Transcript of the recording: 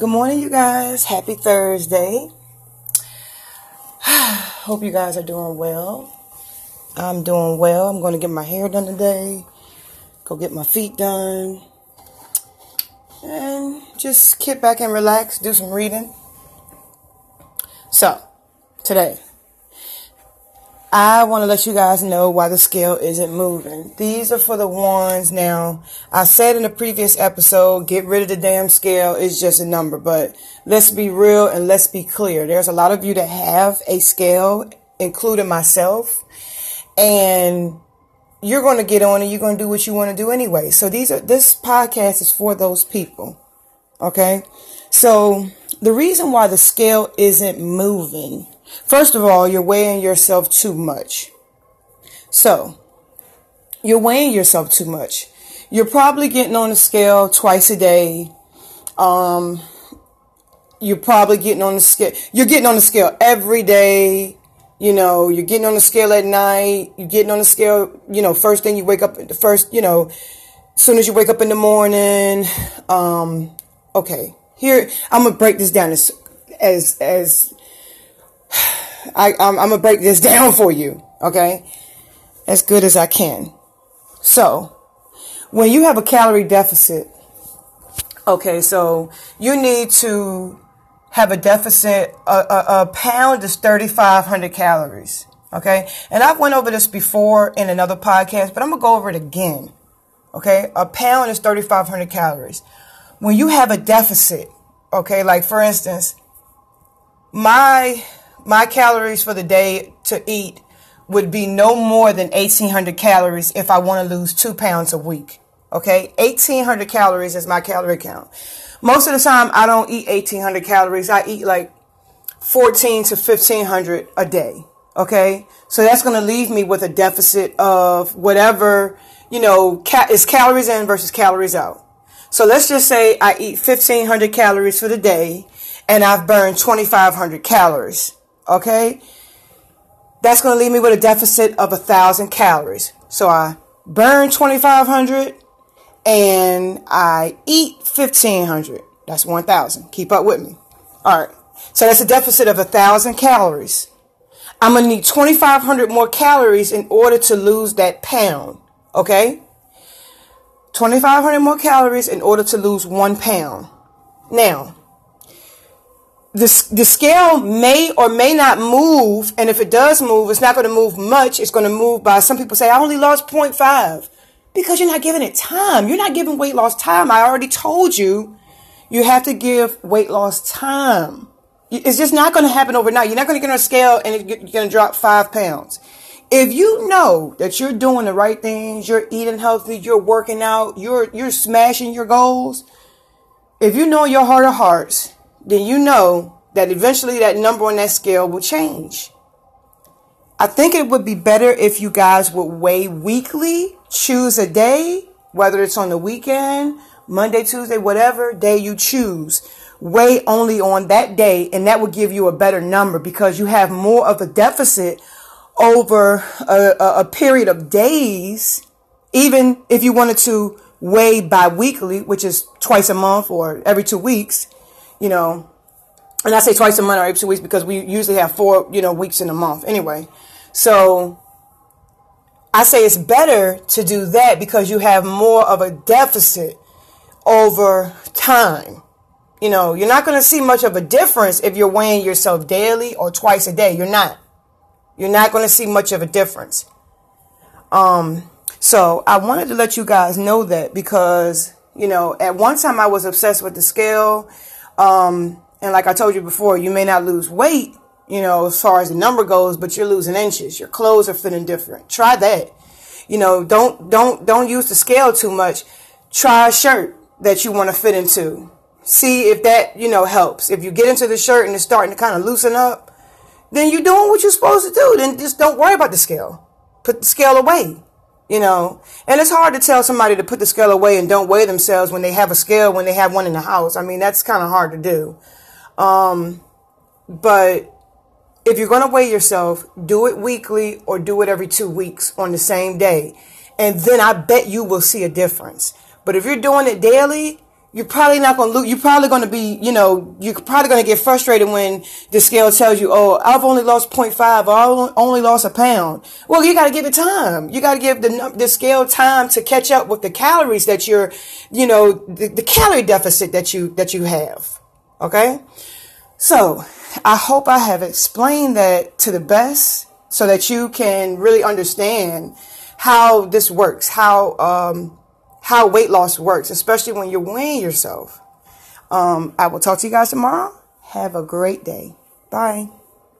Good morning, you guys. Happy Thursday. Hope you guys are doing well. I'm doing well. I'm going to get my hair done today, go get my feet done, and just kick back and relax, do some reading. So, today, I want to let you guys know why the scale isn't moving. These are for the ones now. I said in the previous episode, get rid of the damn scale. It's just a number, but let's be real and let's be clear. There's a lot of you that have a scale, including myself, and you're going to get on and you're going to do what you want to do anyway. So these are, this podcast is for those people. Okay. So the reason why the scale isn't moving First of all, you're weighing yourself too much. So, you're weighing yourself too much. You're probably getting on the scale twice a day. Um, you're probably getting on the scale. You're getting on the scale every day. You know, you're getting on the scale at night. You're getting on the scale, you know, first thing you wake up, the first, you know, soon as you wake up in the morning. Um, okay. Here, I'm going to break this down as, as, as I, I'm, I'm gonna break this down for you, okay? As good as I can. So, when you have a calorie deficit, okay, so you need to have a deficit, a, a, a pound is 3,500 calories, okay? And I've went over this before in another podcast, but I'm gonna go over it again, okay? A pound is 3,500 calories. When you have a deficit, okay, like for instance, my my calories for the day to eat would be no more than 1800 calories if I want to lose two pounds a week. Okay. 1800 calories is my calorie count. Most of the time I don't eat 1800 calories. I eat like 14 to 1500 a day. Okay. So that's going to leave me with a deficit of whatever, you know, ca- is calories in versus calories out. So let's just say I eat 1500 calories for the day and I've burned 2500 calories. Okay? That's going to leave me with a deficit of a thousand calories. So I burn 2,500 and I eat 1,500. That's 1,000. Keep up with me. All right. So that's a deficit of a thousand calories. I'm going to need 2,500 more calories in order to lose that pound. Okay? 2,500 more calories in order to lose one pound. Now, the, the scale may or may not move. And if it does move, it's not going to move much. It's going to move by, some people say, I only lost 0.5 because you're not giving it time. You're not giving weight loss time. I already told you, you have to give weight loss time. It's just not going to happen overnight. You're not going to get on a scale and you're going to drop five pounds. If you know that you're doing the right things, you're eating healthy, you're working out, you're, you're smashing your goals. If you know your heart of hearts then you know that eventually that number on that scale will change. I think it would be better if you guys would weigh weekly, choose a day, whether it's on the weekend, Monday, Tuesday, whatever day you choose. Weigh only on that day, and that will give you a better number because you have more of a deficit over a, a, a period of days. Even if you wanted to weigh bi-weekly, which is twice a month or every two weeks, you know, and I say twice a month or every two weeks because we usually have four, you know, weeks in a month anyway. So I say it's better to do that because you have more of a deficit over time. You know, you're not going to see much of a difference if you're weighing yourself daily or twice a day. You're not. You're not going to see much of a difference. Um, so I wanted to let you guys know that because, you know, at one time I was obsessed with the scale um, and like I told you before, you may not lose weight, you know, as far as the number goes, but you're losing inches. Your clothes are fitting different. Try that. You know, don't, don't, don't use the scale too much. Try a shirt that you want to fit into. See if that, you know, helps. If you get into the shirt and it's starting to kind of loosen up, then you're doing what you're supposed to do. Then just don't worry about the scale. Put the scale away you know? And it's hard to tell somebody to put the scale away and don't weigh themselves when they have a scale when they have one in the house. I mean that's kind of hard to do. Um, but if you're going to weigh yourself do it weekly or do it every two weeks on the same day. And then i bet you will see a difference. But if you're doing it daily you're probably not going to lose. You're probably going to be, you know, you're probably going to get frustrated when the scale tells you, oh, I've only lost 0.5 or I only lost a pound. Well, you got to give it time. You got to give the, the scale time to catch up with the calories that you're, you know, the, the calorie deficit that you, that you have. Okay. So I hope I have explained that to the best so that you can really understand how this works, how, um, how weight loss works, especially when you're weighing yourself. Um, I will talk to you guys tomorrow. Have a great day. Bye.